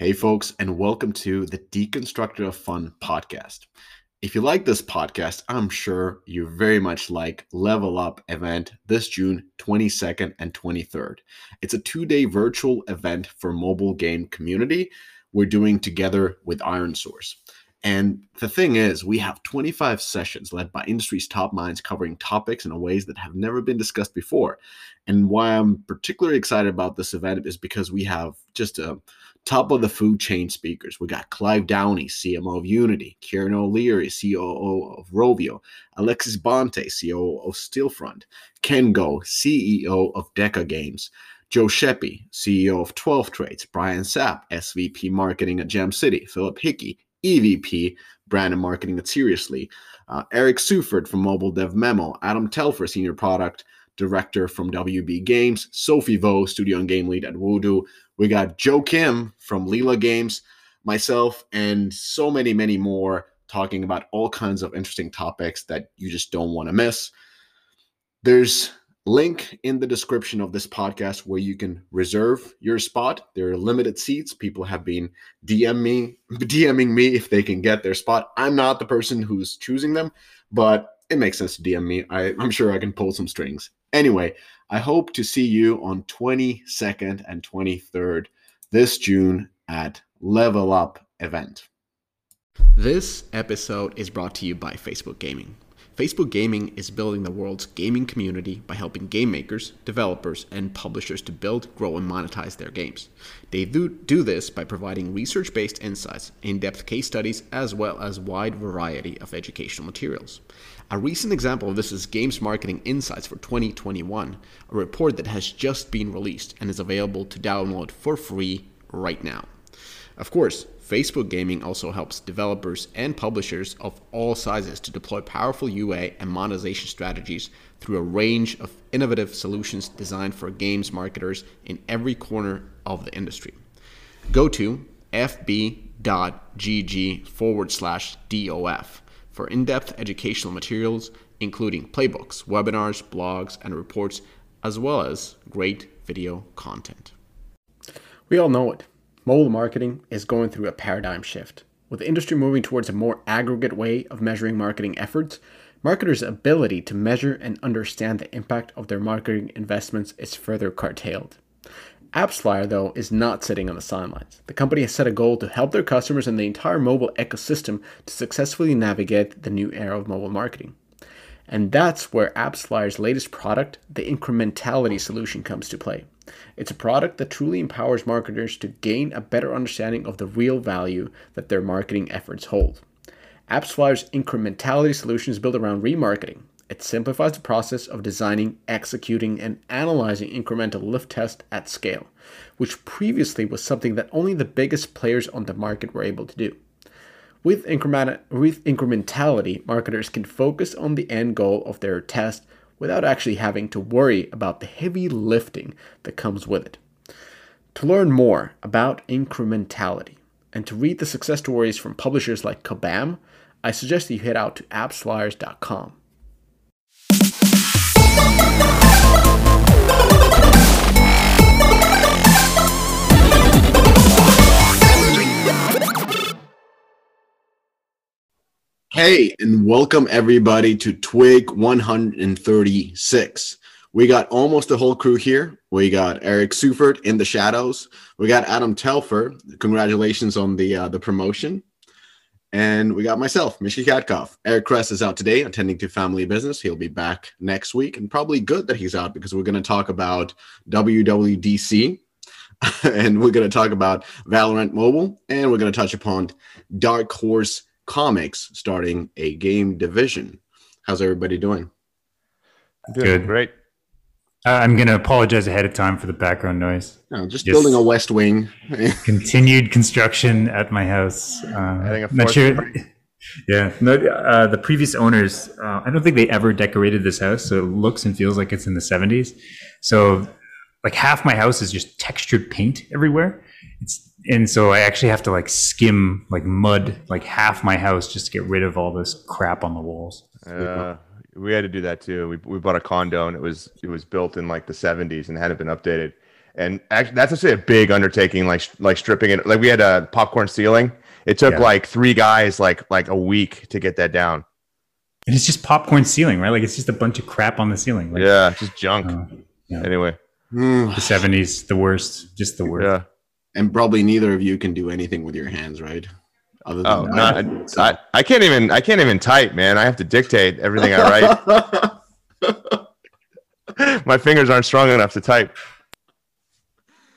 Hey, folks, and welcome to the Deconstructor of Fun podcast. If you like this podcast, I'm sure you very much like Level Up event this June 22nd and 23rd. It's a two day virtual event for mobile game community we're doing together with Iron Source. And the thing is, we have 25 sessions led by industry's top minds covering topics in ways that have never been discussed before. And why I'm particularly excited about this event is because we have just a top of the food chain speakers. We got Clive Downie, CMO of Unity, Kieran O'Leary, COO of Rovio, Alexis Bonte, COO of Stillfront, Ken Go, CEO of Deca Games, Joe Sheppy, CEO of 12 Traits, Brian Sapp, SVP Marketing at Jam City, Philip Hickey, EVP, Brand and Marketing at Seriously, uh, Eric Seufert from Mobile Dev Memo, Adam Telfer, Senior Product Director from WB Games, Sophie Vo, Studio and Game Lead at Voodoo, we got Joe Kim from Lila Games, myself, and so many, many more talking about all kinds of interesting topics that you just don't want to miss. There's link in the description of this podcast where you can reserve your spot. There are limited seats. People have been DM me, DMing me if they can get their spot. I'm not the person who's choosing them, but it makes sense to DM me. I, I'm sure I can pull some strings. Anyway, I hope to see you on 22nd and 23rd this June at Level Up event. This episode is brought to you by Facebook Gaming. Facebook Gaming is building the world's gaming community by helping game makers, developers, and publishers to build, grow, and monetize their games. They do, do this by providing research based insights, in depth case studies, as well as wide variety of educational materials. A recent example of this is Games Marketing Insights for 2021, a report that has just been released and is available to download for free right now. Of course, Facebook Gaming also helps developers and publishers of all sizes to deploy powerful UA and monetization strategies through a range of innovative solutions designed for games marketers in every corner of the industry. Go to fb.gg forward slash DOF for in depth educational materials, including playbooks, webinars, blogs, and reports, as well as great video content. We all know it. Mobile marketing is going through a paradigm shift. With the industry moving towards a more aggregate way of measuring marketing efforts, marketers' ability to measure and understand the impact of their marketing investments is further curtailed. AppsFlyer, though, is not sitting on the sidelines. The company has set a goal to help their customers and the entire mobile ecosystem to successfully navigate the new era of mobile marketing. And that's where AppsFlyer's latest product, the Incrementality solution, comes to play. It's a product that truly empowers marketers to gain a better understanding of the real value that their marketing efforts hold. AppsFlyer's Incrementality solution is built around remarketing, it simplifies the process of designing, executing, and analyzing incremental lift tests at scale, which previously was something that only the biggest players on the market were able to do. With, increment- with incrementality, marketers can focus on the end goal of their test without actually having to worry about the heavy lifting that comes with it. To learn more about incrementality and to read the success stories from publishers like Kabam, I suggest that you head out to appsflyers.com. Hey, and welcome everybody to Twig 136. We got almost the whole crew here. We got Eric Seufert in the shadows. We got Adam Telfer. Congratulations on the uh, the promotion. And we got myself, Michail Katkov. Eric Kress is out today attending to family business. He'll be back next week, and probably good that he's out because we're going to talk about WWDC and we're going to talk about Valorant Mobile, and we're going to touch upon Dark Horse Comics starting a game division. How's everybody doing? Doing Good. Great. Uh, I'm going to apologize ahead of time for the background noise. No, just, just building a West Wing. continued construction at my house. Uh, not sure. Yeah, no, uh, the previous owners, uh, I don't think they ever decorated this house, so it looks and feels like it's in the 70s. So, like half my house is just textured paint everywhere. It's and so I actually have to like skim like mud like half my house just to get rid of all this crap on the walls. Uh, we had to do that too. We we bought a condo and it was it was built in like the 70s and hadn't been updated. and actually, that's actually a big undertaking. Like like stripping it. Like we had a popcorn ceiling. It took yeah. like three guys like like a week to get that down. And it's just popcorn ceiling, right? Like it's just a bunch of crap on the ceiling. Like, yeah, just junk. Uh, yeah. Anyway, the seventies, the worst, just the worst. Yeah. And probably neither of you can do anything with your hands, right? Other than oh, not, I, I can't even I can't even type, man. I have to dictate everything I write. My fingers aren't strong enough to type.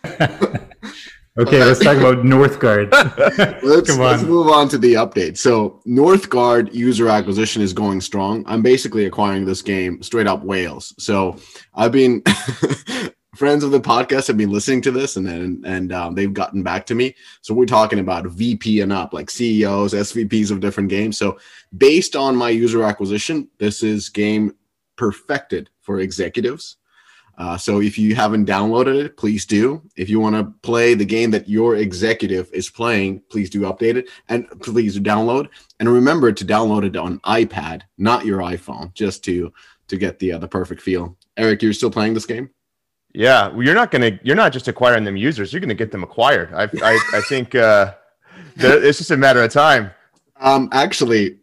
Okay, let's talk about Northgard. let's, let's move on to the update. So, Northgard user acquisition is going strong. I'm basically acquiring this game straight up whales. So, I've been friends of the podcast have been listening to this, and then and um, they've gotten back to me. So, we're talking about VP and up, like CEOs, SVPs of different games. So, based on my user acquisition, this is game perfected for executives uh, so if you haven't downloaded it, please do. If you want to play the game that your executive is playing, please do update it and please download. And remember to download it on iPad, not your iPhone, just to to get the uh, the perfect feel. Eric, you're still playing this game? Yeah, well, you're not gonna you're not just acquiring them users, you're gonna get them acquired. I I, I think uh, it's just a matter of time. Um, actually,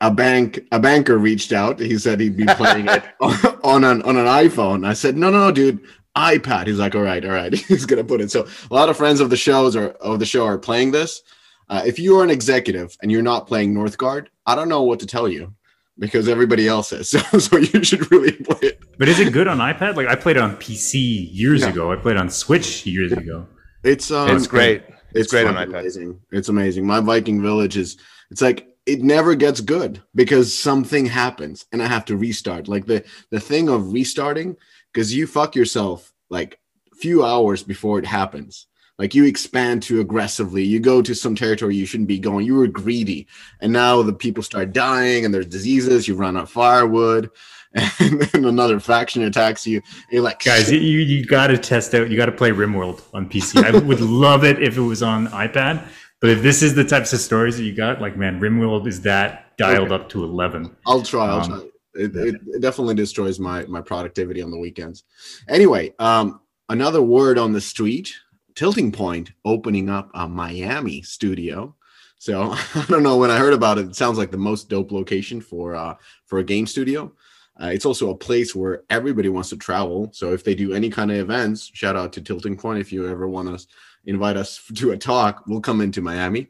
a bank a banker reached out. He said he'd be playing it on an on an iPhone. I said, no, no, no, dude, iPad. He's like, all right, all right. He's gonna put it. So a lot of friends of the shows are of the show are playing this. Uh, if you are an executive and you're not playing Northgard, I don't know what to tell you because everybody else is. So, so you should really play it. But is it good on iPad? Like I played it on PC years yeah. ago. I played on Switch years yeah. ago. It's um, it's great. It's, it's great on iPad. Amazing. It's amazing. My Viking Village is. It's like it never gets good because something happens and I have to restart. Like the the thing of restarting because you fuck yourself like a few hours before it happens. Like you expand too aggressively, you go to some territory you shouldn't be going. You were greedy, and now the people start dying, and there's diseases. You run out of firewood, and then another faction attacks you. You're like, guys, you you got to test out. You got to play RimWorld on PC. I would love it if it was on iPad but if this is the types of stories that you got, like man, Rimworld is that dialed okay. up to eleven. I'll try. I'll um, try. It, it, it, definitely destroys my my productivity on the weekends. Anyway, um, another word on the street: Tilting Point opening up a Miami studio. So I don't know when I heard about it. It sounds like the most dope location for uh, for a game studio. Uh, it's also a place where everybody wants to travel. So if they do any kind of events, shout out to Tilting Point if you ever want to invite us to a talk, we'll come into Miami.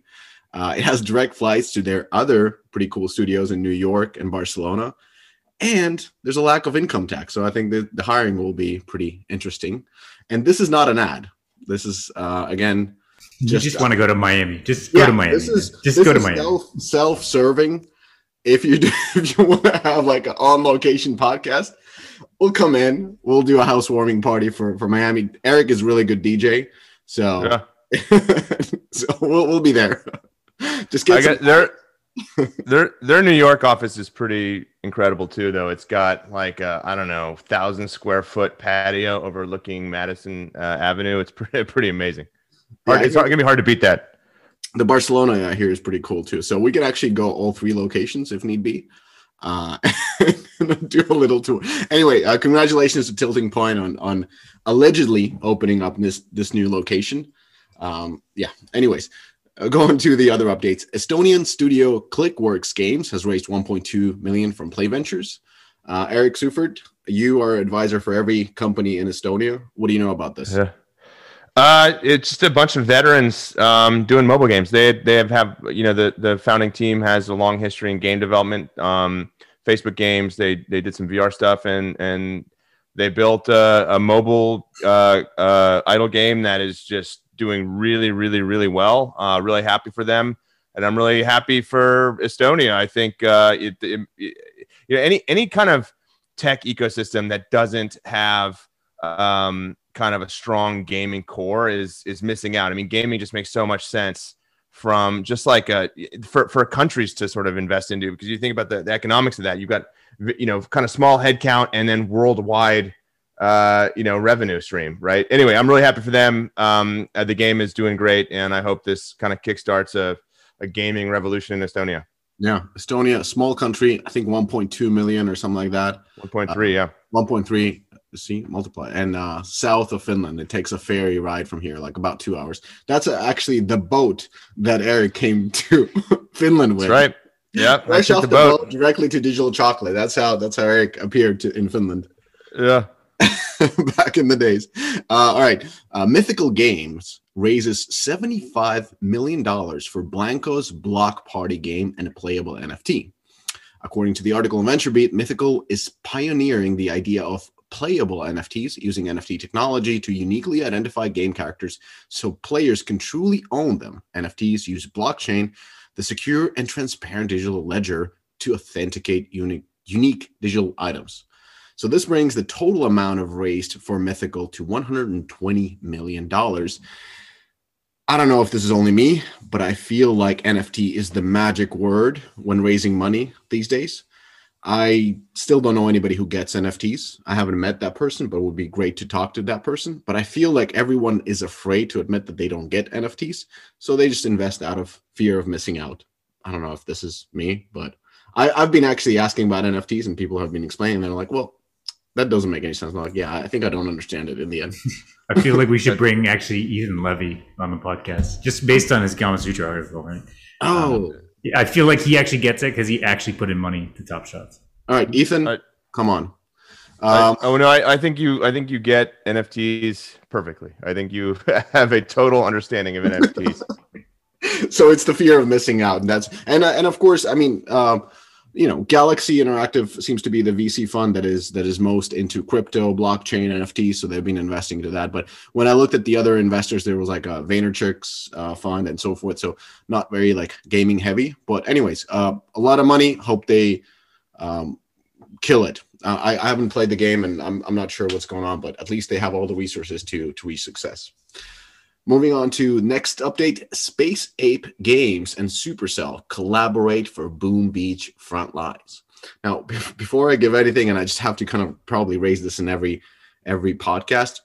Uh, it has direct flights to their other pretty cool studios in New York and Barcelona. And there's a lack of income tax. So I think the, the hiring will be pretty interesting. And this is not an ad. This is, uh, again, just, you just want to go to Miami. Just go yeah, to Miami. This is, just this go to Miami. Self, self-serving. If you do, if you want to have like an on-location podcast, we'll come in. We'll do a housewarming party for for Miami. Eric is really good DJ. So, yeah. so we'll, we'll be there. Just get, get their their their New York office is pretty incredible too. Though it's got like I don't know thousand square foot patio overlooking Madison uh, Avenue. It's pretty pretty amazing. Hard, yeah, it's hard, gonna be hard to beat that. The Barcelona I hear is pretty cool too. So we could actually go all three locations if need be. Uh, do a little tour. Anyway, uh, congratulations to Tilting Point on on allegedly opening up this this new location. Um, yeah. Anyways, going to the other updates. Estonian studio Clickworks Games has raised 1.2 million from Play Ventures. Uh, Eric Seufert, you are advisor for every company in Estonia. What do you know about this? Yeah. Uh, it's just a bunch of veterans um, doing mobile games. They they have, have you know the the founding team has a long history in game development. Um, Facebook games. They they did some VR stuff and and they built a, a mobile uh, uh, idle game that is just doing really really really well. Uh, really happy for them, and I'm really happy for Estonia. I think uh, it, it, it, you know any any kind of tech ecosystem that doesn't have um, kind of a strong gaming core is is missing out. I mean, gaming just makes so much sense from just like a, for, for countries to sort of invest into because you think about the, the economics of that you've got you know kind of small headcount and then worldwide uh, you know revenue stream right anyway i'm really happy for them um, uh, the game is doing great and i hope this kind of kickstarts a, a gaming revolution in estonia yeah estonia a small country i think 1.2 million or something like that 1.3 uh, yeah 1.3 see multiply and uh, south of Finland. It takes a ferry ride from here, like about two hours. That's actually the boat that Eric came to Finland with. That's right. Yeah, fresh off the, the boat. boat. directly to Digital Chocolate. That's how that's how Eric appeared to, in Finland. Yeah, back in the days. Uh, all right, uh, Mythical Games raises seventy-five million dollars for Blankos block party game and a playable NFT. According to the article in VentureBeat, Mythical is pioneering the idea of playable NFTs using NFT technology to uniquely identify game characters so players can truly own them. NFTs use blockchain the secure and transparent digital ledger to authenticate unique digital items. So this brings the total amount of raised for Mythical to $120 million. I don't know if this is only me, but I feel like NFT is the magic word when raising money these days. I still don't know anybody who gets NFTs. I haven't met that person, but it would be great to talk to that person. But I feel like everyone is afraid to admit that they don't get NFTs. So they just invest out of fear of missing out. I don't know if this is me, but I, have been actually asking about NFTs and people have been explaining. They're like, well, that doesn't make any sense. I'm like, yeah, I think I don't understand it in the end. I feel like we should bring actually Ethan Levy on the podcast just based on his Gamasutra article, right? Oh. Um, I feel like he actually gets it because he actually put in money to Top Shots. All right, Ethan, I, come on. Um, I, oh no, I, I, think you I think you get NFTs perfectly. I think you have a total understanding of NFTs. so it's the fear of missing out, and that's and uh, and of course, I mean, um, you know, Galaxy Interactive seems to be the VC fund that is that is most into crypto, blockchain, nft So they've been investing into that. But when I looked at the other investors, there was like a Vaynerchuk's uh, fund and so forth. So not very like gaming heavy. But anyways, uh, a lot of money. Hope they um, kill it. Uh, I, I, haven't played the game and I'm, I'm not sure what's going on, but at least they have all the resources to to reach success. Moving on to next update: Space Ape Games and Supercell collaborate for Boom Beach Frontlines. Now, b- before I give anything, and I just have to kind of probably raise this in every every podcast.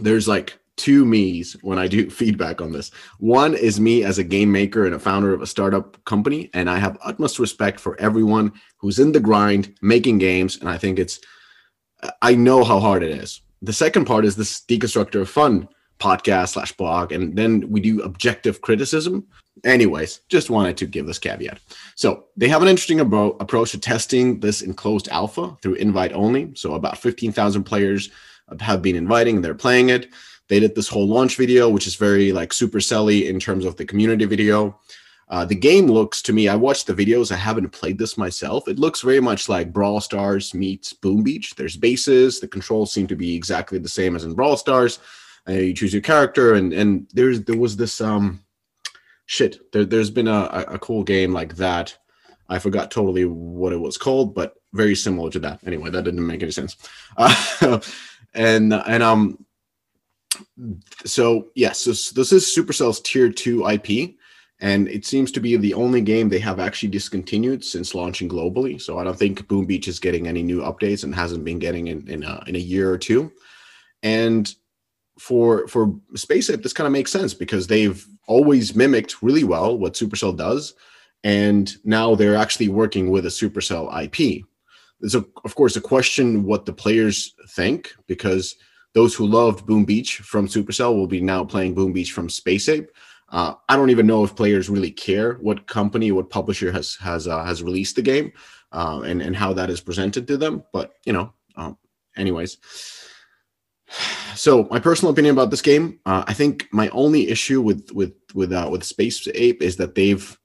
There's like two me's when I do feedback on this. One is me as a game maker and a founder of a startup company, and I have utmost respect for everyone who's in the grind making games. And I think it's, I know how hard it is. The second part is this deconstructor of fun podcast slash blog, and then we do objective criticism. Anyways, just wanted to give this caveat. So they have an interesting approach to testing this enclosed alpha through invite only. So about 15,000 players have been inviting, they're playing it. They did this whole launch video, which is very like Supercelly in terms of the community video. Uh, the game looks to me, I watched the videos. I haven't played this myself. It looks very much like Brawl Stars meets Boom Beach. There's bases. The controls seem to be exactly the same as in Brawl Stars. You choose your character, and and there's there was this um shit. There, has been a, a cool game like that. I forgot totally what it was called, but very similar to that. Anyway, that didn't make any sense. Uh, and and um so yes, this, this is Supercell's tier two IP, and it seems to be the only game they have actually discontinued since launching globally. So I don't think Boom Beach is getting any new updates and hasn't been getting in in a, in a year or two. And for for Space Ape, this kind of makes sense because they've always mimicked really well what Supercell does, and now they're actually working with a Supercell IP. There's a, of course a question what the players think because those who loved Boom Beach from Supercell will be now playing Boom Beach from Space Ape. Uh, I don't even know if players really care what company, what publisher has has uh, has released the game, uh, and and how that is presented to them. But you know, um, anyways. So my personal opinion about this game, uh, I think my only issue with with with uh, with Space Ape is that they've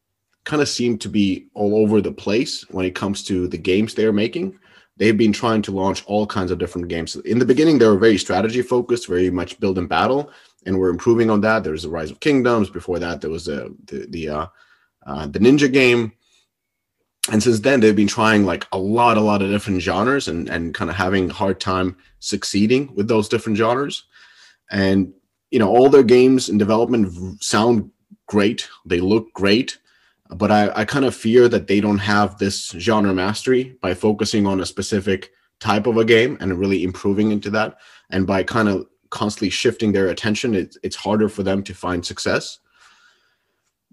kind of seemed to be all over the place when it comes to the games they're making they've been trying to launch all kinds of different games. In the beginning, they were very strategy focused, very much build and battle, and we're improving on that. There's the Rise of Kingdoms. Before that, there was the the the, uh, uh, the Ninja game, and since then they've been trying like a lot, a lot of different genres, and and kind of having a hard time succeeding with those different genres. And you know, all their games in development sound great. They look great but I, I kind of fear that they don't have this genre mastery by focusing on a specific type of a game and really improving into that. And by kind of constantly shifting their attention, it, it's harder for them to find success.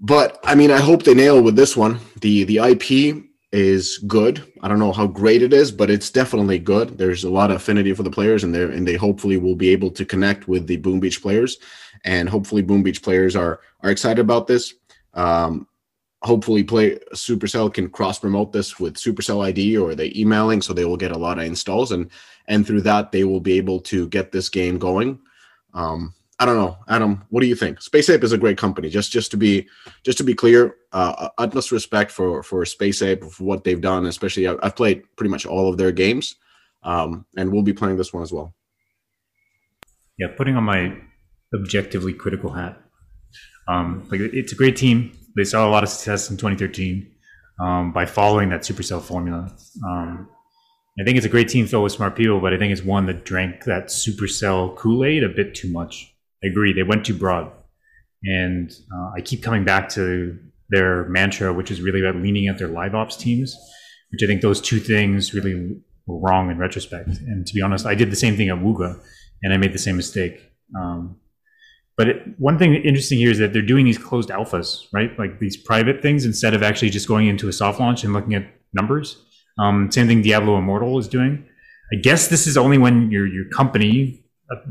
But I mean, I hope they nail with this one. The the IP is good. I don't know how great it is, but it's definitely good. There's a lot of affinity for the players, and they and they hopefully will be able to connect with the Boom Beach players, and hopefully Boom Beach players are are excited about this. Um, hopefully, play Supercell can cross promote this with Supercell ID or they emailing, so they will get a lot of installs, and and through that they will be able to get this game going. Um, I don't know, Adam. What do you think? Space Ape is a great company. Just just to be just to be clear, uh, utmost respect for for Space Ape for what they've done. Especially, I've played pretty much all of their games, um, and we'll be playing this one as well. Yeah, putting on my objectively critical hat. Um, like it's a great team. They saw a lot of success in 2013 um, by following that Supercell formula. Um, I think it's a great team filled with smart people, but I think it's one that drank that Supercell Kool Aid a bit too much. I agree. They went too broad. And uh, I keep coming back to their mantra, which is really about leaning out their live ops teams, which I think those two things really were wrong in retrospect. And to be honest, I did the same thing at Wooga and I made the same mistake. Um, but it, one thing interesting here is that they're doing these closed alphas, right? Like these private things instead of actually just going into a soft launch and looking at numbers. Um, same thing Diablo Immortal is doing. I guess this is only when your your company,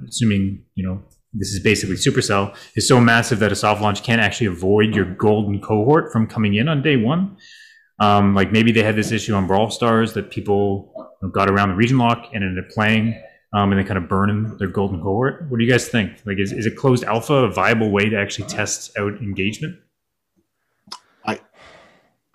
assuming you know this is basically Supercell, is so massive that a soft launch can't actually avoid your golden cohort from coming in on day one. Um, like maybe they had this issue on Brawl Stars that people got around the region lock and ended up playing um, and they kind of burning their golden cohort. What do you guys think? Like, is, is a closed alpha a viable way to actually test out engagement?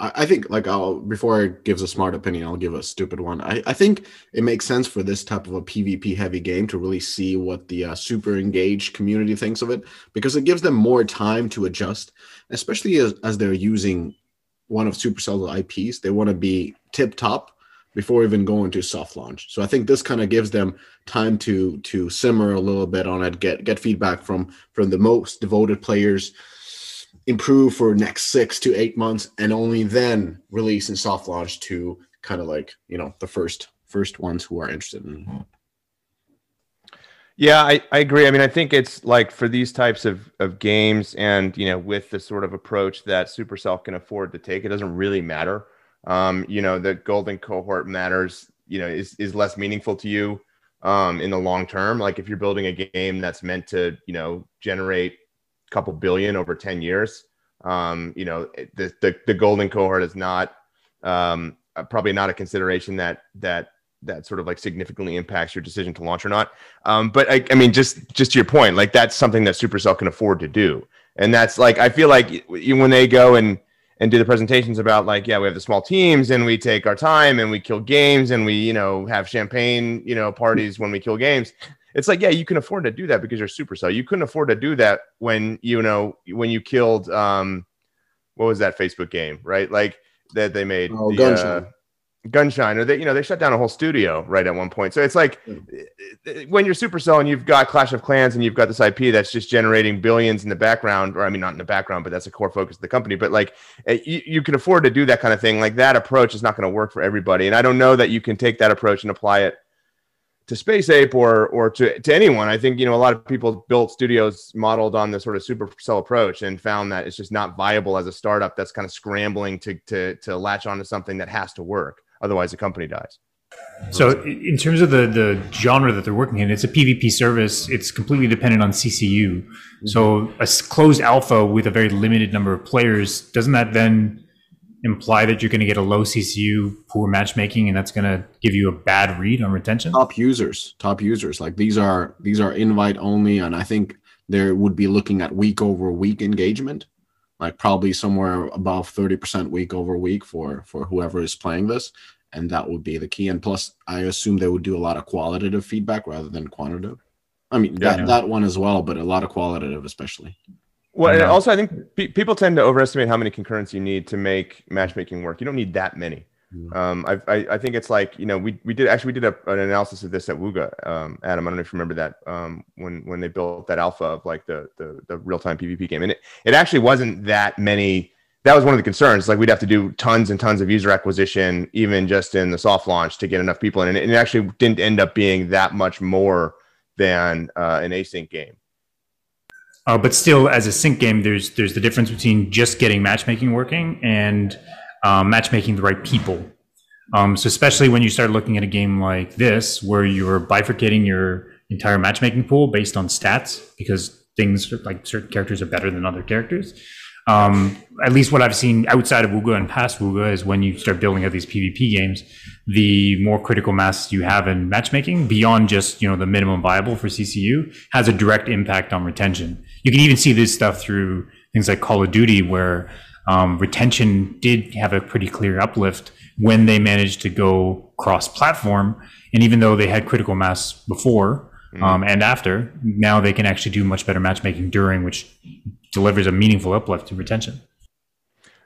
I think like I'll before I gives a smart opinion, I'll give a stupid one. I, I think it makes sense for this type of a PvP heavy game to really see what the uh, super engaged community thinks of it because it gives them more time to adjust, especially as, as they're using one of Supercell's IPs. They want to be tip top before even going to soft launch. So I think this kind of gives them time to to simmer a little bit on it, get get feedback from from the most devoted players improve for next six to eight months and only then release and soft launch to kind of like you know the first first ones who are interested in yeah I, I agree. I mean i think it's like for these types of, of games and you know with the sort of approach that supercell can afford to take it doesn't really matter. Um, you know the golden cohort matters you know is, is less meaningful to you um, in the long term. Like if you're building a game that's meant to you know generate couple billion over 10 years. Um, you know, the, the, the golden cohort is not um, uh, probably not a consideration that that that sort of like significantly impacts your decision to launch or not. Um, but I, I mean, just just to your point, like that's something that Supercell can afford to do, and that's like I feel like when they go and and do the presentations about like yeah we have the small teams and we take our time and we kill games and we you know have champagne you know parties when we kill games it's like yeah you can afford to do that because you're supercell you couldn't afford to do that when you know when you killed um what was that facebook game right like that they made oh, the, Gunshine. Uh, Gunshine, or they, you know, they shut down a whole studio right at one point. So it's like when you're Supercell and you've got Clash of Clans and you've got this IP that's just generating billions in the background, or I mean, not in the background, but that's a core focus of the company. But like, eh, you, you can afford to do that kind of thing. Like that approach is not going to work for everybody, and I don't know that you can take that approach and apply it to Space Ape or or to, to anyone. I think you know a lot of people built studios modeled on the sort of supercell approach and found that it's just not viable as a startup that's kind of scrambling to to to latch onto something that has to work. Otherwise, the company dies. So, in terms of the the genre that they're working in, it's a PvP service. It's completely dependent on CCU. Mm-hmm. So, a closed alpha with a very limited number of players doesn't that then imply that you're going to get a low CCU, poor matchmaking, and that's going to give you a bad read on retention? Top users, top users. Like these are these are invite only, and I think they would be looking at week over week engagement, like probably somewhere above thirty percent week over week for for whoever is playing this, and that would be the key. And plus, I assume they would do a lot of qualitative feedback rather than quantitative. I mean yeah, that yeah. that one as well, but a lot of qualitative especially. Well, and also I think pe- people tend to overestimate how many concurrents you need to make matchmaking work. You don't need that many. Um, I, I, I, think it's like you know we we did actually we did a, an analysis of this at Wooga, um, Adam. I don't know if you remember that um, when when they built that alpha of like the the, the real time PvP game, and it, it actually wasn't that many. That was one of the concerns. Like we'd have to do tons and tons of user acquisition, even just in the soft launch, to get enough people in, and it, and it actually didn't end up being that much more than uh, an async game. Uh, but still, as a sync game, there's there's the difference between just getting matchmaking working and um, matchmaking the right people. Um, so especially when you start looking at a game like this, where you're bifurcating your entire matchmaking pool based on stats, because things like certain characters are better than other characters. Um, at least what I've seen outside of Wooga and past Wooga is when you start building out these PvP games, the more critical mass you have in matchmaking beyond just, you know, the minimum viable for CCU has a direct impact on retention. You can even see this stuff through things like Call of Duty where um, retention did have a pretty clear uplift when they managed to go cross platform. And even though they had critical mass before, mm-hmm. um, and after, now they can actually do much better matchmaking during, which delivers a meaningful uplift to retention.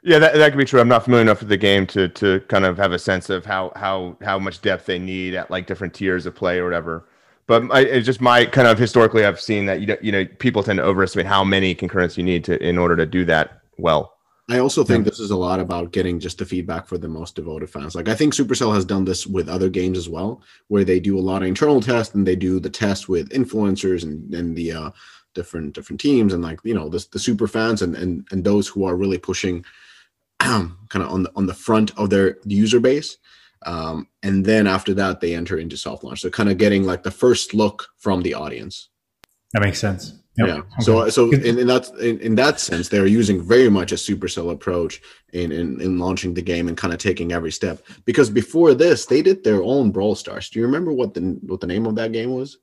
Yeah, that, that could be true. I'm not familiar enough with the game to to kind of have a sense of how how how much depth they need at like different tiers of play or whatever. But I, it's just my kind of historically, I've seen that you know, you know people tend to overestimate how many concurrents you need to in order to do that well. I also think this is a lot about getting just the feedback for the most devoted fans. Like I think Supercell has done this with other games as well, where they do a lot of internal tests and they do the test with influencers and and the uh, different different teams and like you know the, the super fans and and and those who are really pushing kind of on the on the front of their user base um, and then after that they enter into soft launch so kind of getting like the first look from the audience. That makes sense. Yep. yeah. Okay. so so in, in that in, in that sense they're using very much a supercell approach in, in in launching the game and kind of taking every step. Because before this they did their own brawl stars. Do you remember what the what the name of that game was?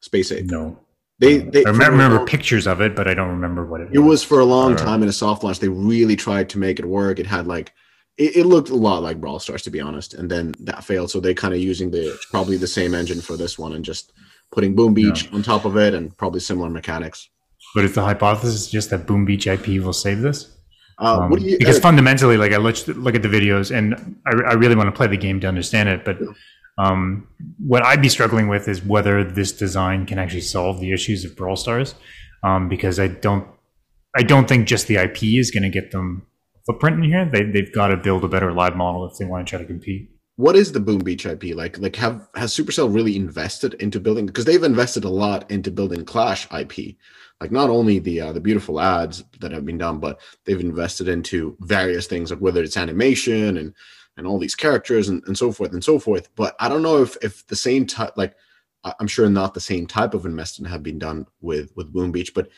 Space ape. No. They, they I remember, remember long, pictures of it, but I don't remember what it, it was. was for a long time in a soft launch. They really tried to make it work. It had like it, it, looked a lot like Brawl Stars to be honest, and then that failed. So they kind of using the probably the same engine for this one and just putting Boom Beach yeah. on top of it and probably similar mechanics. But is the hypothesis just that Boom Beach IP will save this? Uh, um, you, because fundamentally, like I look, look at the videos and I, I really want to play the game to understand it, but um, what I'd be struggling with is whether this design can actually solve the issues of Brawl Stars, um, because I don't, I don't think just the IP is going to get them footprint in here. They they've got to build a better live model if they want to try to compete. What is the Boom Beach IP like? Like, have has Supercell really invested into building? Because they've invested a lot into building Clash IP. Like, not only the uh, the beautiful ads that have been done, but they've invested into various things, like whether it's animation and and all these characters and, and so forth and so forth. But I don't know if if the same type, like I'm sure not the same type of investment have been done with with Boom Beach, but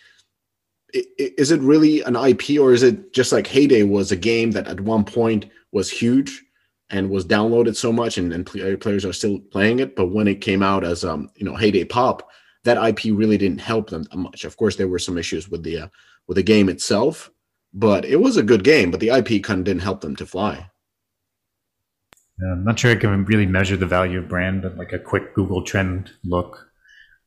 is it really an IP or is it just like Heyday was a game that at one point was huge and was downloaded so much and, and players are still playing it, but when it came out as um you know Heyday Pop, that IP really didn't help them much. Of course, there were some issues with the uh, with the game itself, but it was a good game. But the IP kind of didn't help them to fly. I'm not sure I can really measure the value of brand, but like a quick Google trend look.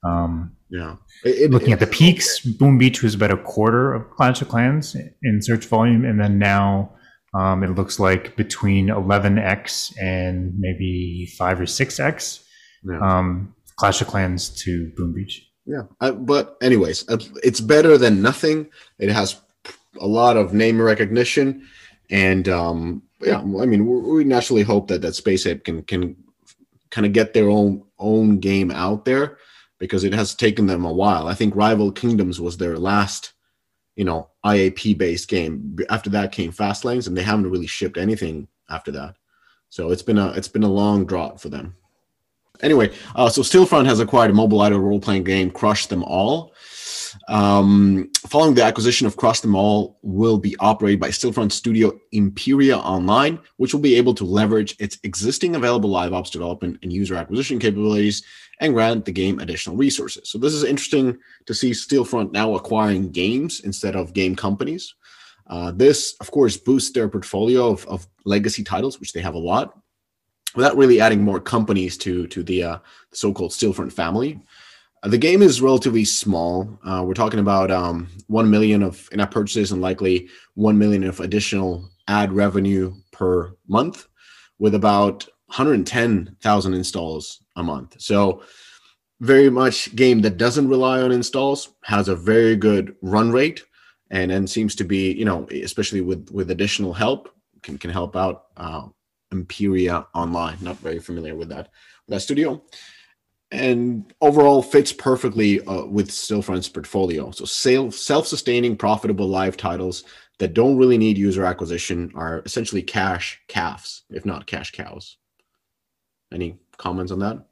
Um, yeah. It, looking at the peaks, Boom Beach was about a quarter of Clash of Clans in search volume, and then now um, it looks like between 11x and maybe five or six x. Yeah. Um, Clash of Clans to Boom Beach. Yeah, uh, but anyways, uh, it's better than nothing. It has a lot of name recognition, and um, yeah, I mean, we naturally hope that that Space Ape can can kind of get their own own game out there because it has taken them a while. I think Rival Kingdoms was their last, you know, IAP based game. After that came Fastlanes, and they haven't really shipped anything after that. So it's been a it's been a long drought for them. Anyway, uh, so Stillfront has acquired a mobile idle role playing game, Crush Them All. Um, following the acquisition of Crush Them All, will be operated by Stillfront Studio Imperia Online, which will be able to leverage its existing available live ops development and user acquisition capabilities and grant the game additional resources. So this is interesting to see Stillfront now acquiring games instead of game companies. Uh, this, of course, boosts their portfolio of, of, legacy titles, which they have a lot, without really adding more companies to to the uh, so-called Stillfront family. Uh, the game is relatively small. Uh, we're talking about um, one million of in-app purchases and likely one million of additional ad revenue per month, with about 110,000 installs a month. So, very much game that doesn't rely on installs has a very good run rate, and then seems to be, you know, especially with with additional help, can can help out uh, Imperia Online. Not very familiar with that with that studio. And overall fits perfectly uh, with Stillfront's portfolio. So self-sustaining, profitable live titles that don't really need user acquisition are essentially cash calves, if not cash cows. Any comments on that?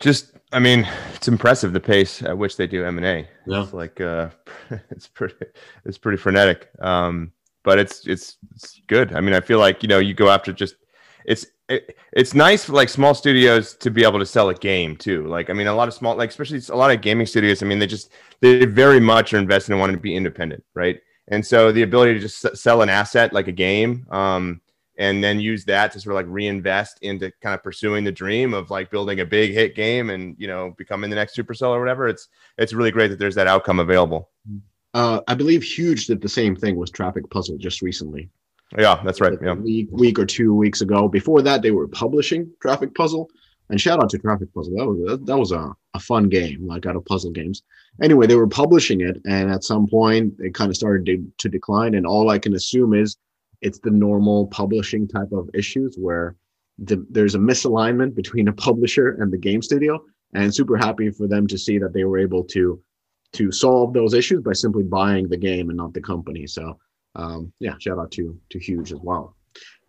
Just, I mean, it's impressive the pace at which they do M and A. Yeah, it's like uh, it's pretty, it's pretty frenetic. Um, but it's it's it's good. I mean, I feel like you know you go after just it's it, it's nice for like small studios to be able to sell a game too. Like, I mean, a lot of small, like especially a lot of gaming studios. I mean, they just they very much are invested in wanting to be independent, right? And so the ability to just sell an asset like a game, um, and then use that to sort of like reinvest into kind of pursuing the dream of like building a big hit game and you know becoming the next Supercell or whatever. It's it's really great that there's that outcome available. Uh, I believe Huuuge did the same thing with Traffic Puzzle just recently. Yeah, that's right. Yeah. week, week or two weeks ago. Before that, they were publishing Traffic Puzzle. And shout out to Traffic Puzzle. That was that, was a, a fun game, like out of puzzle games. Anyway, they were publishing it, and at some point, it kind of started to, to decline. And all I can assume is it's the normal publishing type of issues where the, there's a misalignment between a publisher and the game studio. And super happy for them to see that they were able to to solve those issues by simply buying the game and not the company. So um, yeah, shout out to to Huuuge as well.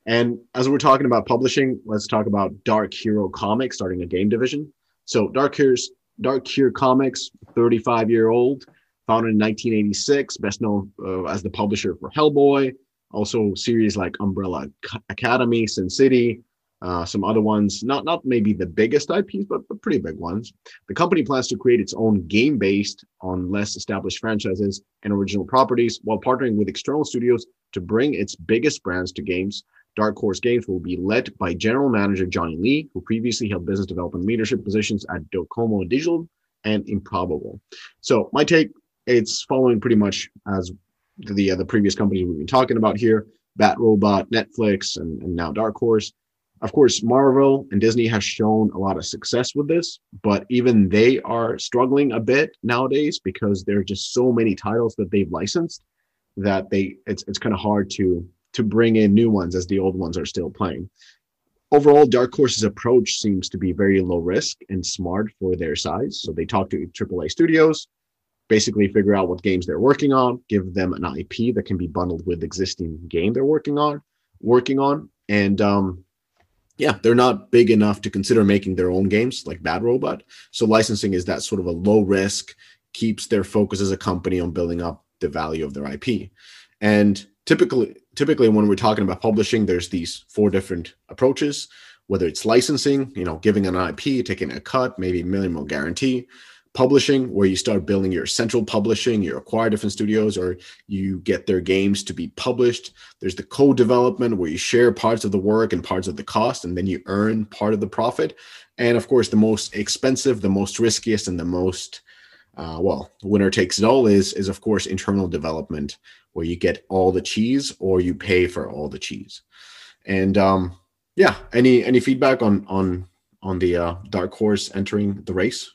And as we're talking about publishing, let's talk about Dark Horse Comics starting a game division. So Dark Horse Dark Horse Comics, 35 year old, founded in 1986, best known uh, as the publisher for Hellboy, also series like Umbrella Academy, Sin City, uh, some other ones, not not maybe the biggest IPs, but, but pretty big ones. The company plans to create its own game based on less established franchises and original properties while partnering with external studios to bring its biggest brands to games. Dark Horse Games will be led by general manager Johnny Lee, who previously held business development leadership positions at Docomo Digital and Improbable. So my take, it's following pretty much as the uh, the previous companies we've been talking about here, Bad Robot, Netflix, and, and now Dark Horse. Of course, Marvel and Disney has shown a lot of success with this, but even they are struggling a bit nowadays because there are just so many titles that they've licensed that they it's it's kind of hard to to bring in new ones as the old ones are still playing. Overall, Dark Horse's approach seems to be very low risk and smart for their size. So they talk to AAA studios, basically figure out what games they're working on, give them an IP that can be bundled with existing game they're working on, working on, and um, yeah, they're not big enough to consider making their own games like Bad Robot. So licensing is that sort of a low risk, keeps their focus as a company on building up the value of their IP. And typically, typically when we're talking about publishing, there's these four different approaches. Whether it's licensing, you know, giving an IP, taking a cut, maybe minimal guarantee, publishing where you start building your central publishing you acquire different studios or you get their games to be published. There's the co-development where you share parts of the work and parts of the cost and then you earn part of the profit. And of course the most expensive the most riskiest and the most uh, well winner takes it all is is of course internal development where you get all the cheese or you pay for all the cheese. And um yeah any any feedback on on on the uh, dark horse entering the race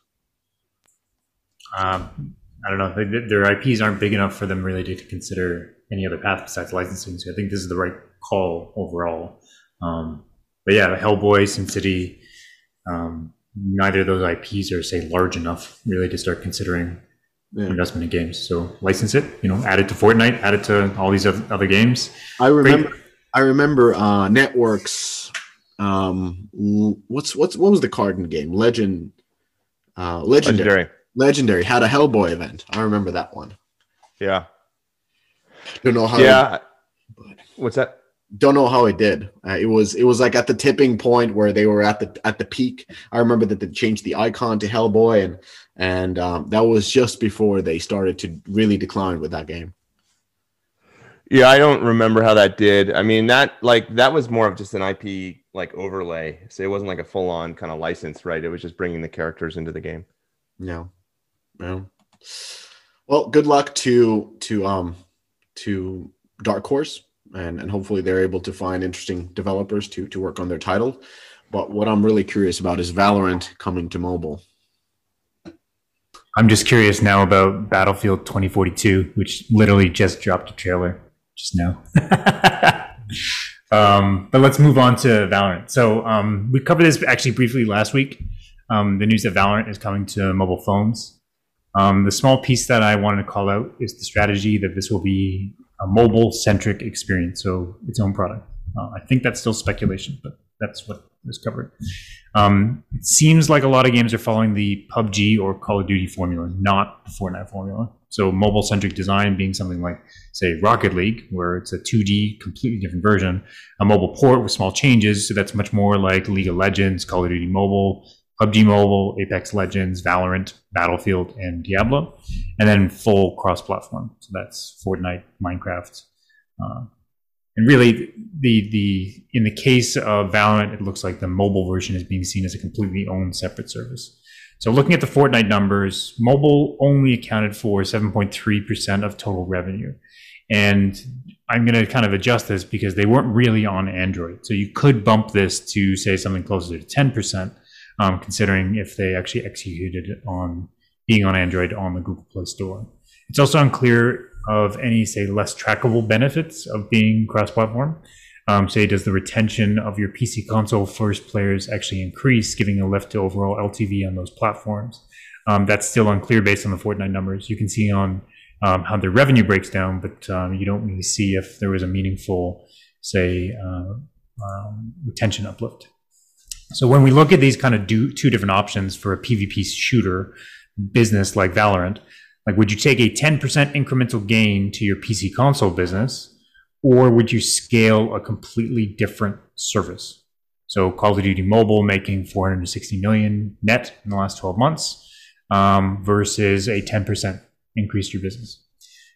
um, I don't know. Their IPs aren't big enough for them really to consider any other path besides licensing. So I think this is the right call overall. Um, but yeah, Hellboy, Sin City, um, neither of those IPs are say large enough really to start considering yeah. investment in games. So license it, you know, add it to Fortnite, add it to all these other games. I remember, Great. I remember uh, networks. Um, what's what's what was the card in the game? Legend, uh, legendary. legendary. Legendary had a Hellboy event. I remember that one. Yeah. Don't know how. Yeah. It, What's that? Don't know how it did. Uh, it was it was like at the tipping point where they were at the at the peak. I remember that they changed the icon to Hellboy, and and um, that was just before they started to really decline with that game. Yeah, I don't remember how that did. I mean, that like that was more of just an IP like overlay. So it wasn't like a full on kind of license, right? It was just bringing the characters into the game. No. Yeah. Well, good luck to to um to Dark Horse, and and hopefully they're able to find interesting developers to to work on their title. But what I'm really curious about is Valorant coming to mobile. I'm just curious now about Battlefield 2042, which literally just dropped a trailer just now. Um, but let's move on to Valorant. So um, we covered this actually briefly last week. Um, the news that Valorant is coming to mobile phones. Um, the small piece that I wanted to call out is the strategy that this will be a mobile centric experience, so its own product. Uh, I think that's still speculation, but that's what is covered. Um, it seems like a lot of games are following the PUBG or Call of Duty formula, not the Fortnite formula. So mobile centric design being something like, say, Rocket League, where it's a 2D, completely different version, a mobile port with small changes. So that's much more like League of Legends, Call of Duty Mobile, PUBG Mobile, Apex Legends, Valorant, Battlefield, and Diablo, and then full cross-platform. So that's Fortnite, Minecraft, uh, and really the the in the case of Valorant, it looks like the mobile version is being seen as a completely owned separate service. So looking at the Fortnite numbers, mobile only accounted for 7.3% of total revenue. And I'm going to kind of adjust this because they weren't really on Android. So you could bump this to say something closer to 10%, um, considering if they actually executed on being on Android on the Google Play Store. It's also unclear of any, say, less trackable benefits of being cross platform. Um, say, does the retention of your PC console first players actually increase, giving a lift to overall LTV on those platforms? Um, that's still unclear based on the Fortnite numbers. You can see on um, how their revenue breaks down, but um, you don't really see if there was a meaningful, say, uh, um, retention uplift. So when we look at these kind of do, two different options for a PvP shooter business like Valorant, like would you take a 10% incremental gain to your PC console business? or would you scale a completely different service? So Call of Duty Mobile making 460 million net in the last 12 months um, versus a 10% increase to your business.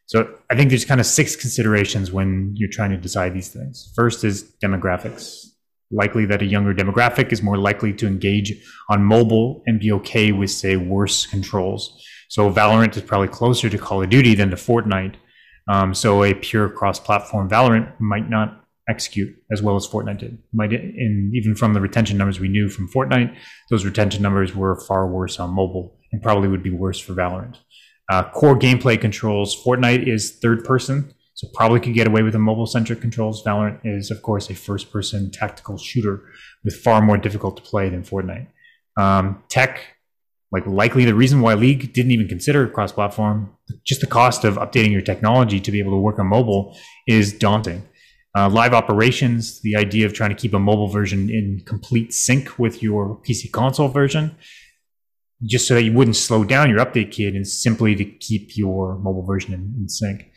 So I think there's kind of six considerations when you're trying to decide these things. First is demographics. Likely that a younger demographic is more likely to engage on mobile and be okay with, say, worse controls. So Valorant is probably closer to Call of Duty than to Fortnite um, so a pure cross-platform Valorant might not execute as well as Fortnite did. Might and even from the retention numbers we knew from Fortnite, those retention numbers were far worse on mobile and probably would be worse for Valorant. Uh, core gameplay controls. Fortnite is third person, so probably could get away with the mobile centric controls. Valorant is, of course, a first person tactical shooter with far more difficult to play than Fortnite. Um, tech like likely the reason why League didn't even consider cross-platform, just the cost of updating your technology to be able to work on mobile is daunting. Uh, live operations, the idea of trying to keep a mobile version in complete sync with your PC console version, just so that you wouldn't slow down your update kit and simply to keep your mobile version in, in sync.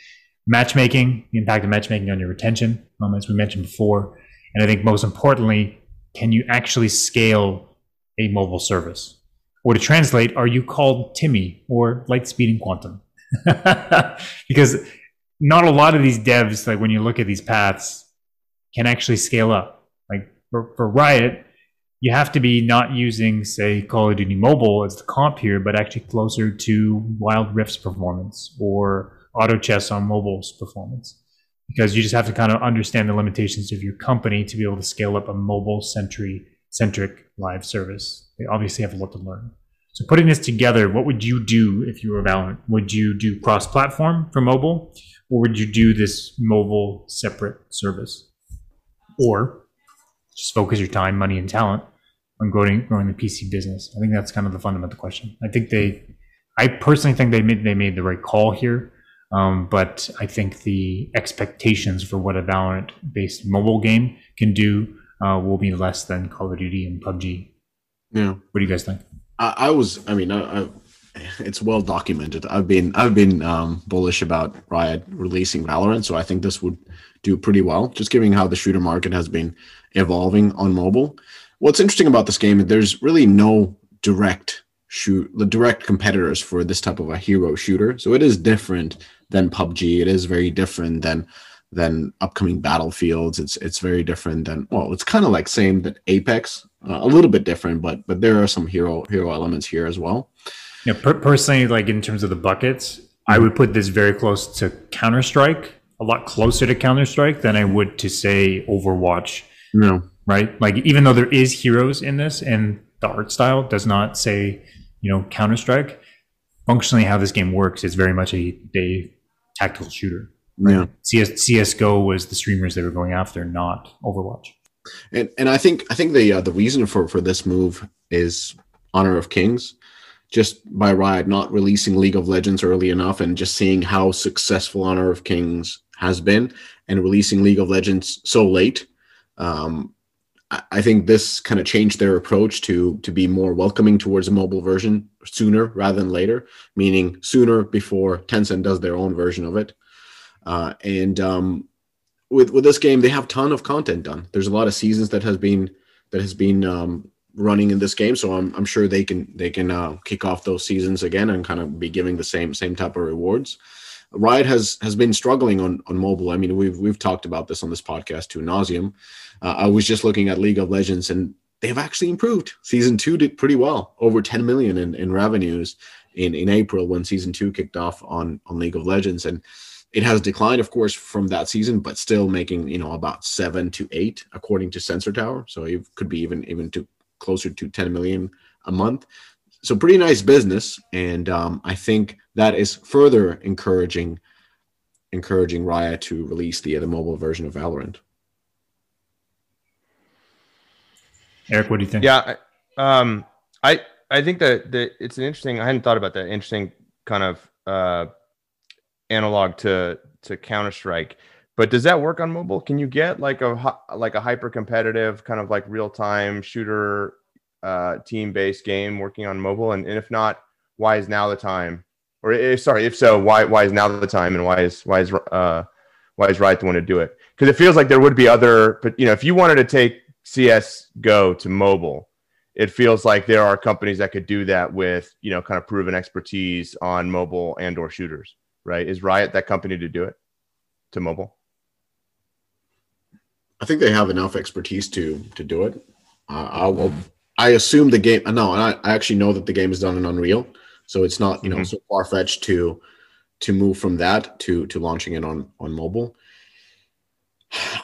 Matchmaking, the impact of matchmaking on your retention, um, as we mentioned before. And I think most importantly, can you actually scale a mobile service? or to translate, are you called TiMi or Lightspeed and Quantum? because not a lot of these devs, like when you look at these paths, can actually scale up. Like for, for Riot, you have to be not using, say, Call of Duty Mobile as the comp here, but actually closer to Wild Rift's performance or Auto Chess on mobile's performance. Because you just have to kind of understand the limitations of your company to be able to scale up a mobile centric centric live service. They obviously have a lot to learn. So putting this together, what would you do if you were Valorant? Would you do cross-platform for mobile, or would you do this mobile separate service, or just focus your time, money, and talent on growing growing the PC business? I think that's kind of the fundamental question. I think they, I personally think they made they made the right call here. Um, but I think the expectations for what a Valorant-based mobile game can do uh, will be less than Call of Duty and PUBG. Yeah. What do you guys think? I, I was. I mean, I, I, it's well documented. I've been I've been um, bullish about Riot releasing Valorant, so I think this would do pretty well. Just given how the shooter market has been evolving on mobile. What's interesting about this game is there's really no direct shoot the direct competitors for this type of a hero shooter. So it is different than PUBG. It is very different than than upcoming battlefields. It's it's very different than well, it's kind of like same that Apex, uh, a little bit different, but but there are some hero hero elements here as well. Yeah, per- personally, like in terms of the buckets, I would put this very close to Counter Strike, a lot closer to Counter Strike than I would to say Overwatch. No, right? Like even though there is heroes in this, and the art style does not say you know Counter Strike. Functionally, how this game works is very much a, a tactical shooter Right? Yeah. CS, CSGO was the streamers they were going after, not Overwatch. And and I think I think the uh, the reason for for this move is Honor of Kings, just by Riot not releasing League of Legends early enough and just seeing how successful Honor of Kings has been and releasing League of Legends so late. Um, I think this kind of changed their approach to to be more welcoming towards a mobile version sooner rather than later, meaning sooner before Tencent does their own version of it. Uh, and um, with with this game, they have ton of content done. There's a lot of seasons that has been that has been um, running in this game, so I'm I'm sure they can they can uh, kick off those seasons again and kind of be giving the same same type of rewards. Riot has has been struggling on on mobile. I mean, we've we've talked about this on this podcast to nauseum. Uh, I was just looking at League of Legends, and they've actually improved. Season two did pretty well, over 10 million in, in revenues in in April when season two kicked off on on League of Legends, and it has declined, of course, from that season, but still making you know about seven to eight according to Sensor Tower. So it could be even even to closer to 10 million a month so pretty nice business, and um, I think that is further encouraging encouraging Riot to release the the mobile version of Valorant. Eric, what do you think? Yeah, um, I I think that it's an interesting. I hadn't thought about that. Interesting kind of uh, analog to to Counter Strike. But does that work on mobile? Can you get like a like a hyper competitive kind of like real time shooter uh, team based game working on mobile? And, and if not, why is now the time? Or if, eh, sorry, if so, why why is now the time? And why is why is uh, why is Riot the one to do it? Because it feels like there would be other, but you know, if you wanted to take CS Go to mobile, it feels like there are companies that could do that with you know kind of proven expertise on mobile and or shooters. Right? Is Riot that company to do it to mobile? I think they have enough expertise to to do it. Uh, I will I assume the game. No, I, I actually know that the game is done in Unreal, so it's not you know mm-hmm. so far fetched to to move from that to to launching it on on mobile.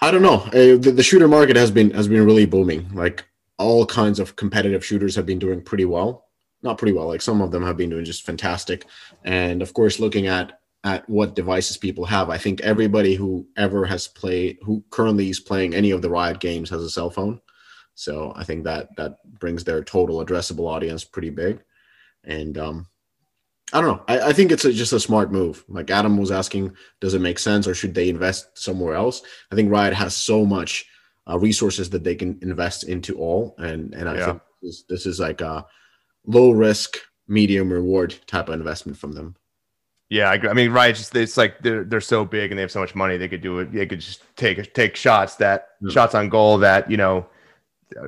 I don't know. Uh, the, the shooter market has been has been really booming. Like all kinds of competitive shooters have been doing pretty well. Not pretty well. Like some of them have been doing just fantastic. And of course, looking at at what devices people have, I think everybody who ever has played, who currently is playing any of the Riot games, has a cell phone. So I think that that brings their total addressable audience pretty big. And um, I don't know. I, I think it's a, just a smart move. Like Adam was asking, does it make sense or should they invest somewhere else? I think Riot has so much uh, resources that they can invest into all, and and I yeah. think this, this is like a low risk, medium reward type of investment from them. Yeah, I, agree. I mean, Riot just it's like they're they're so big and they have so much money they could do it. They could just take take shots that yeah. shots on goal that you know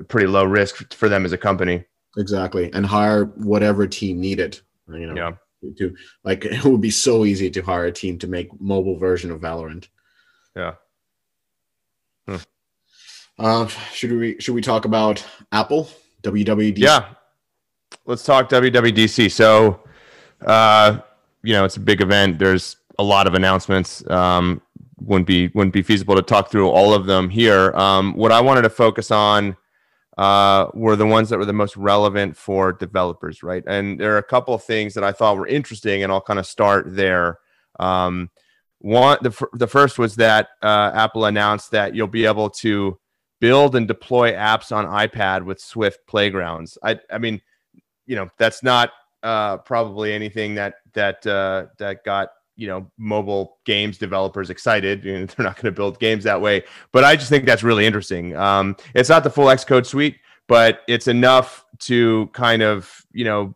pretty low risk for them as a company. Exactly, and hire whatever team needed. You know, yeah. To like it would be so easy to hire a team to make mobile version of Valorant. Yeah. Uh, should we should we talk about Apple WWDC? Yeah, let's talk WWDC. So, uh, you know, it's a big event. There's a lot of announcements. Um, wouldn't be wouldn't be feasible to talk through all of them here. Um, what I wanted to focus on uh, were the ones that were the most relevant for developers, right? And there are a couple of things that I thought were interesting, and I'll kind of start there. Um, one, the, the first was that uh, Apple announced that you'll be able to build and deploy apps on iPad with Swift Playgrounds. I, I mean, you know, that's not uh, probably anything that that uh, that got you know mobile games developers excited you know, they're not going to build games that way. But i just think that's really interesting. Um, it's not the full xcode suite but it's enough to kind of you know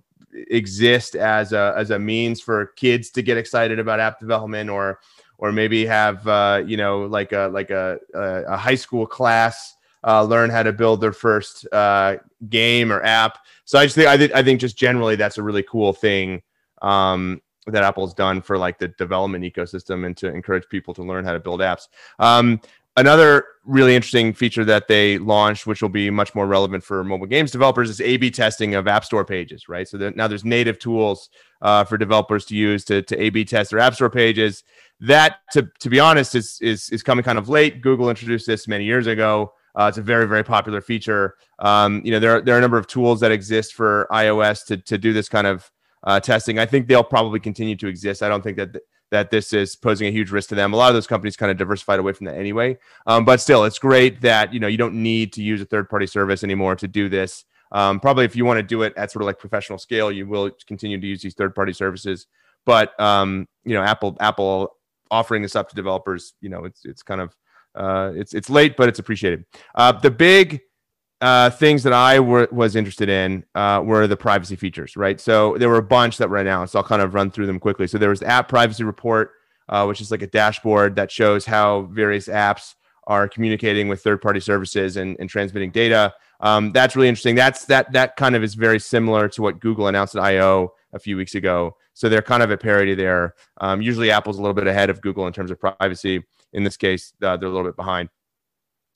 exist as a as a means for kids to get excited about app development or or maybe have uh, you know like a like a, a, high school class uh, learn how to build their first uh, game or app. So i just think I, th- I think just generally that's a really cool thing. Um, that Apple's done for like the development ecosystem and to encourage people to learn how to build apps. Um, another really interesting feature that they launched, which will be much more relevant for mobile games developers, is A/B testing of App Store pages. Right, so now there's native tools uh, for developers to use to, to A/B test their App Store pages. That, to to be honest, is is is coming kind of late. Google introduced this many years ago. Uh, it's a very, very popular feature. Um, you know, there are, there are a number of tools that exist for iOS to, to do this kind of uh, testing. I think they'll probably continue to exist. I don't think that that that this is posing a huge risk to them. A lot of those companies kind of diversified away from that anyway. Um, but still, it's great that you know you don't need to use a third party service anymore to do this. Um, probably if you want to do it at sort of like professional scale, you will continue to use these third party services. But um, you know, Apple Apple offering this up to developers, you know, it's it's kind of uh, it's it's late, but it's appreciated. Uh, the big uh, things that I was interested in uh, were the privacy features, right? So there were a bunch that were announced. I'll kind of run through them quickly. So there was the app privacy report, uh, which is like a dashboard that shows how various apps are communicating with third-party services and, and transmitting data. Um, that's really interesting. That's that that kind of is very similar to what Google announced at I/O a few weeks ago. So they're kind of at parity there. Um, usually, Apple's a little bit ahead of Google in terms of privacy. In this case, uh, they're a little bit behind.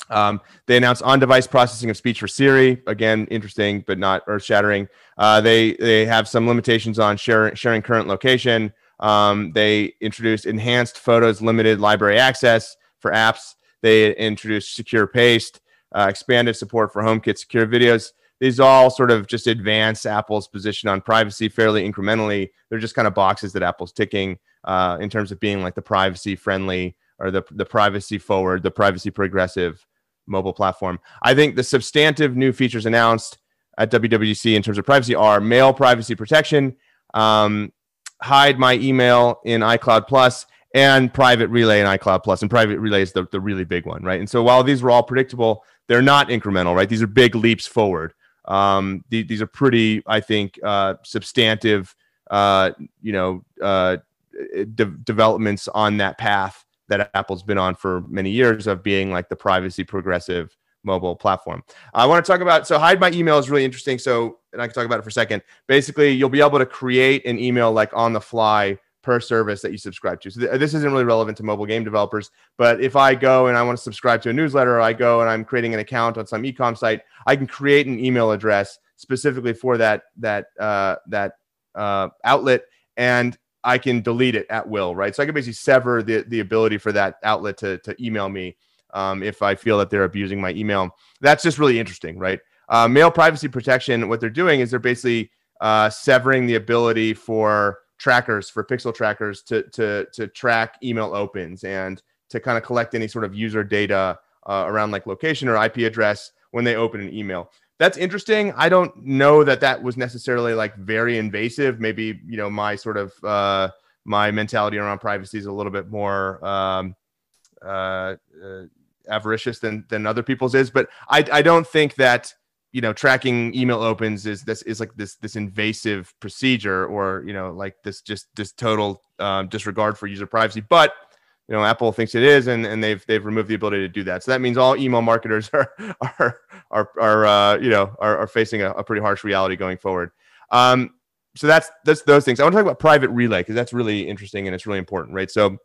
Um, they announced on-device processing of speech for Siri. Again, interesting but not earth-shattering. Uh, they they have some limitations on share, sharing current location. Um, they introduced enhanced photos, limited library access for apps. They introduced secure paste, uh, expanded support for HomeKit secure videos. These all sort of just advance Apple's position on privacy fairly incrementally. They're just kind of boxes that Apple's ticking uh, in terms of being like the privacy friendly or the the privacy forward, the privacy progressive mobile platform. I think the substantive new features announced at WWDC in terms of privacy are mail privacy protection, um, hide my email in iCloud Plus, and private relay in iCloud Plus. And private relay is the, the really big one, right? And so while these were all predictable, they're not incremental, right? These are big leaps forward. Um, the, these are pretty, I think, uh, substantive, uh, you know, uh, de- developments on that path that Apple's been on for many years of being like the privacy progressive mobile platform. I want to talk about so hide my email is really interesting. So and I can talk about it for a second. Basically, you'll be able to create an email like on the fly per service that you subscribe to. So th- this isn't really relevant to mobile game developers, but if I go and I want to subscribe to a newsletter, or I go and I'm creating an account on some ecom site, I can create an email address specifically for that that uh, that uh, outlet, and I can delete it at will, right? So I can basically sever the, the ability for that outlet to, to email me um, if I feel that they're abusing my email. That's just really interesting, right? Uh, mail privacy protection, what they're doing is they're basically uh, severing the ability for trackers, for pixel trackers to, to, to track email opens and to kind of collect any sort of user data uh, around like location or IP address when they open an email that's interesting. I don't know that that was necessarily like very invasive. Maybe you know my sort of uh, my mentality around privacy is a little bit more um, uh, uh, avaricious than than other people's is. But I I don't think that you know tracking email opens is this is like this this invasive procedure or you know like this just this total um, disregard for user privacy. But you know Apple thinks it is, and, and they've they've removed the ability to do that. So that means all email marketers are are are, are uh, you know are, are facing a, a, pretty harsh reality going forward. Um, so that's that's those things. I want to talk about private relay because that's really interesting and it's really important, right? So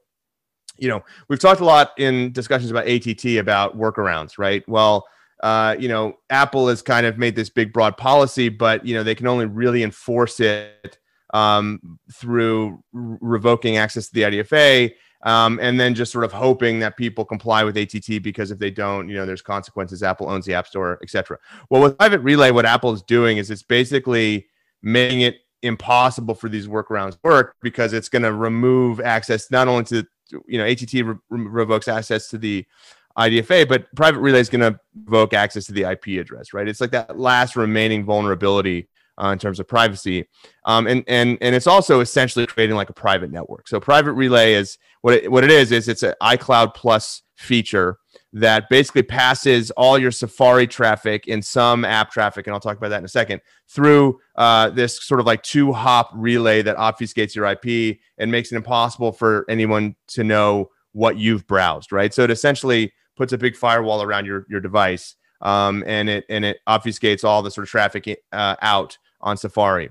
you know we've talked a lot in discussions about ATT about workarounds, right? Well. Uh, you know, Apple has kind of made this big, broad policy, but you know they can only really enforce it um, through re- revoking access to the IDFA um, and then just sort of hoping that people comply with ATT because if they don't, you know, there's consequences. Apple owns the App Store, etc. Well, with Private Relay, what Apple is doing is it's basically making it impossible for these workarounds to work because it's going to remove access not only to you know ATT re- revokes access to the IDFA, but Private Relay is going to revoke access to the IP address, right? It's like that last remaining vulnerability uh, in terms of privacy. Um, and, and, and it's also essentially creating like a private network. So private relay is what it, what it is, is it's an iCloud plus feature that basically passes all your Safari traffic and some app traffic, and I'll talk about that in a second, through uh, this sort of like two hop relay that obfuscates your IP and makes it impossible for anyone to know what you've browsed, right? So it essentially puts a big firewall around your, your device um, and it and it obfuscates all the sort of traffic uh, out on Safari.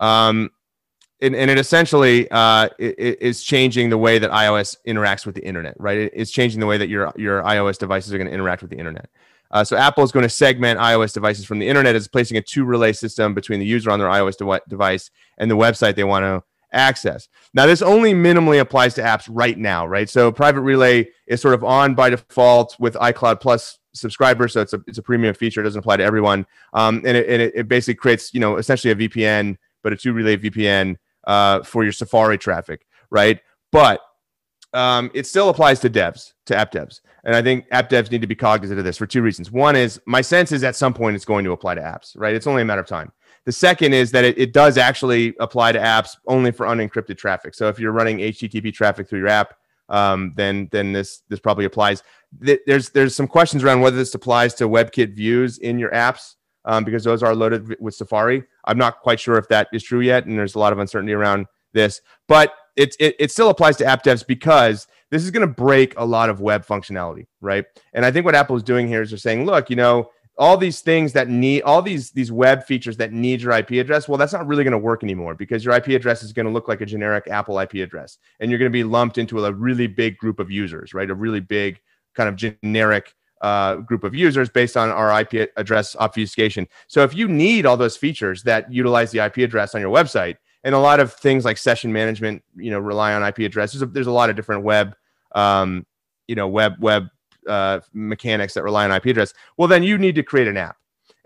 Um, and, and, it essentially uh, changing the way that iOS interacts with the internet, right? It, it's changing the way that your your iOS devices are going to interact with the internet. Uh, so Apple is going to segment iOS devices from the internet as placing a two relay system between the user on their iOS de- device and the website they want to access. Now, this only minimally applies to apps right now, right? So private relay is sort of on by default with iCloud Plus subscribers, so it's a it's a premium feature. It doesn't apply to everyone, um, and, it, and it, it, basically creates you know essentially a VPN, but a two relay VPN uh, for your Safari traffic, right? but um, it still applies to devs, to app devs. And I think app devs need to be cognizant of this for two reasons. One is my sense is at some point it's going to apply to apps, right? It's only a matter of time. The second is that it, it does actually apply to apps only for unencrypted traffic. So if you're running HTTP traffic through your app, um, then then this this probably applies. There's there's some questions around whether this applies to WebKit views in your apps um, because those are loaded with Safari. I'm not quite sure if that is true yet, and there's a lot of uncertainty around this. But it, it, it still applies to app devs because this is going to break a lot of web functionality, right? And I think what Apple is doing here is they're saying, look, you know, all these things that need all these these web features that need your IP address, well, that's not really going to work anymore because your IP address is going to look like a generic Apple IP address, and you're going to be lumped into a really big group of users, right? A really big kind of generic uh, group of users based on our IP address obfuscation. So if you need all those features that utilize the IP address on your website, and a lot of things like session management, you know, rely on IP addresses. There's a, there's a lot of different web, um, you know, web web uh, mechanics that rely on IP address. Well, then you need to create an app,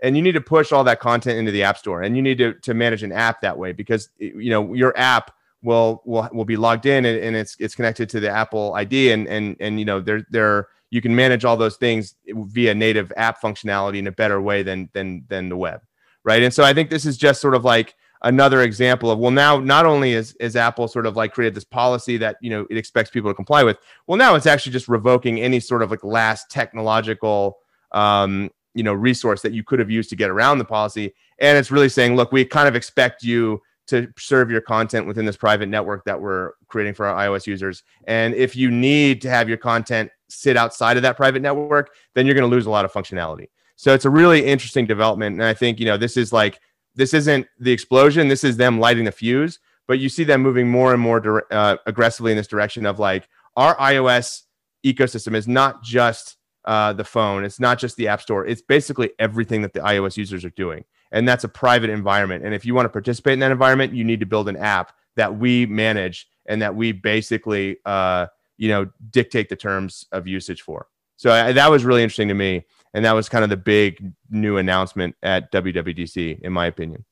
and you need to push all that content into the app store, and you need to to manage an app that way because you know your app will will will be logged in and, and it's it's connected to the Apple ID, and and and you know there there you can manage all those things via native app functionality in a better way than than than the web, right? And so I think this is just sort of like another example of well now not only is, is apple sort of like created this policy that you know it expects people to comply with well now it's actually just revoking any sort of like last technological um, you know resource that you could have used to get around the policy. And it's really saying look we kind of expect you to serve your content within this private network that we're creating for our ios users. And if you need to have your content sit outside of that private network then you're going to lose a lot of functionality. So it's a really interesting development. And i think you know this is like this isn't the explosion. This is them lighting the fuse. But you see them moving more and more uh, aggressively in this direction of like our iOS ecosystem is not just uh, the phone. It's not just the app store. It's basically everything that the iOS users are doing. And that's a private environment. And if you want to participate in that environment, you need to build an app that we manage and that we basically, uh, you know, dictate the terms of usage for. So I, that was really interesting to me and that was kind of the big new announcement at WWDC, in my opinion.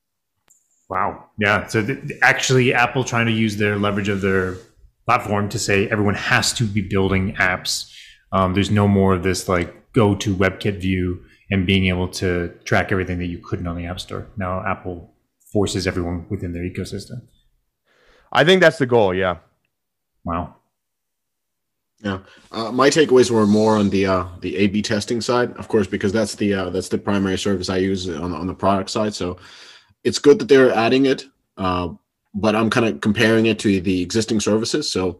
Wow. Yeah. So th- actually, Apple trying to use their leverage of their platform to say everyone has to be building apps. Um, there's no more of this like go to WebKit view and being able to track everything that you couldn't on the App Store. Now Apple forces everyone within their ecosystem. I think that's the goal. Yeah. Wow. Yeah, uh, my takeaways were more on the uh, the A/B testing side, of course, because that's the uh, that's the primary service I use on on the product side. So it's good that they're adding it, uh, but I'm kind of comparing it to the existing services. So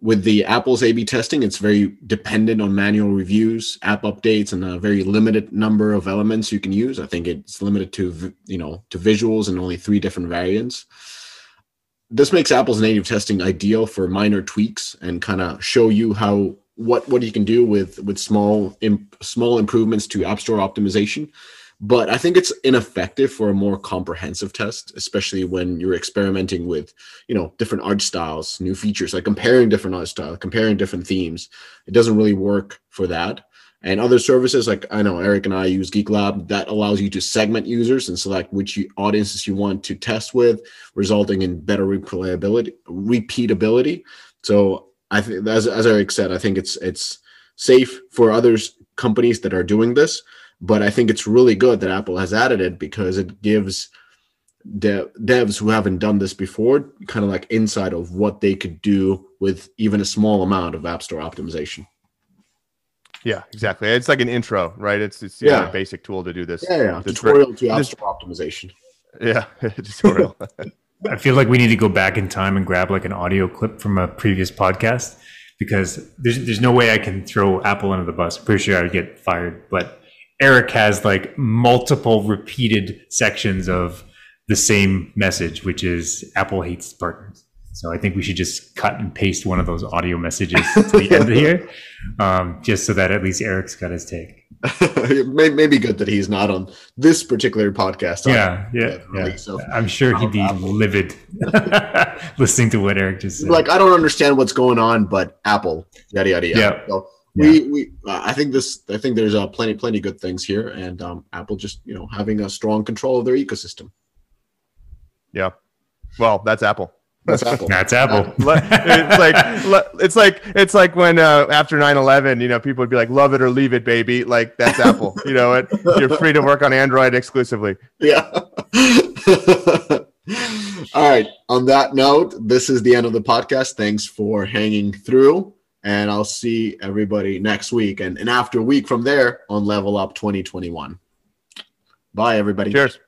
with the Apple's A/B testing, it's very dependent on manual reviews, app updates, and a very limited number of elements you can use. I think it's limited to you know to visuals and only three different variants this makes Apple's native testing ideal for minor tweaks and kind of show you how what what you can do with with small imp, small improvements to App Store optimization. But I think it's ineffective for a more comprehensive test, especially when you're experimenting with, you know, different art styles, new features, like comparing different art styles, comparing different themes. It doesn't really work for that and other services like I know Eric and I use Geeklab that allows you to segment users and select which audiences you want to test with, resulting in better replayability, repeatability. So I think as, as Eric said, I think it's it's safe for others companies that are doing this, but I think it's really good that Apple has added it because it gives dev, devs who haven't done this before kind of like insight of what they could do with even a small amount of App Store optimization. Yeah, exactly. It's like an intro, right? It's it's yeah. Know, a basic tool to do this. Yeah, yeah. Tutorial to App Store optimization. Yeah, tutorial. I feel like we need to go back in time and grab like an audio clip from a previous podcast because there's there's no way I can throw Apple under the bus. I'm pretty sure I would get fired. But Eric has like multiple repeated sections of the same message, which is Apple hates partners. So I think we should just cut and paste one of those audio messages to the end of here, um, just so that at least Eric's got his take. Maybe good that he's not on this particular podcast. Yeah, yeah, yeah. So I'm sure he'd be Apple. livid listening to what Eric just said. Like, I don't understand what's going on, but Apple, yada yada yada. Yeah. So we, yeah. we, uh, I think this, I think there's uh, plenty, plenty good things here, and um, Apple just, you know, having a strong control of their ecosystem. Yeah. Well, that's Apple. That's Apple. That's Apple. it's like it's like it's like when uh, after 9-11, you know, people would be like, "Love it or leave it, baby." Like that's Apple. You know, it, you're free to work on Android exclusively. Yeah. All right. On that note, this is the end of the podcast. Thanks for hanging through, and I'll see everybody next week and, and after a week from there on Level Up 2021. Bye, everybody. Cheers.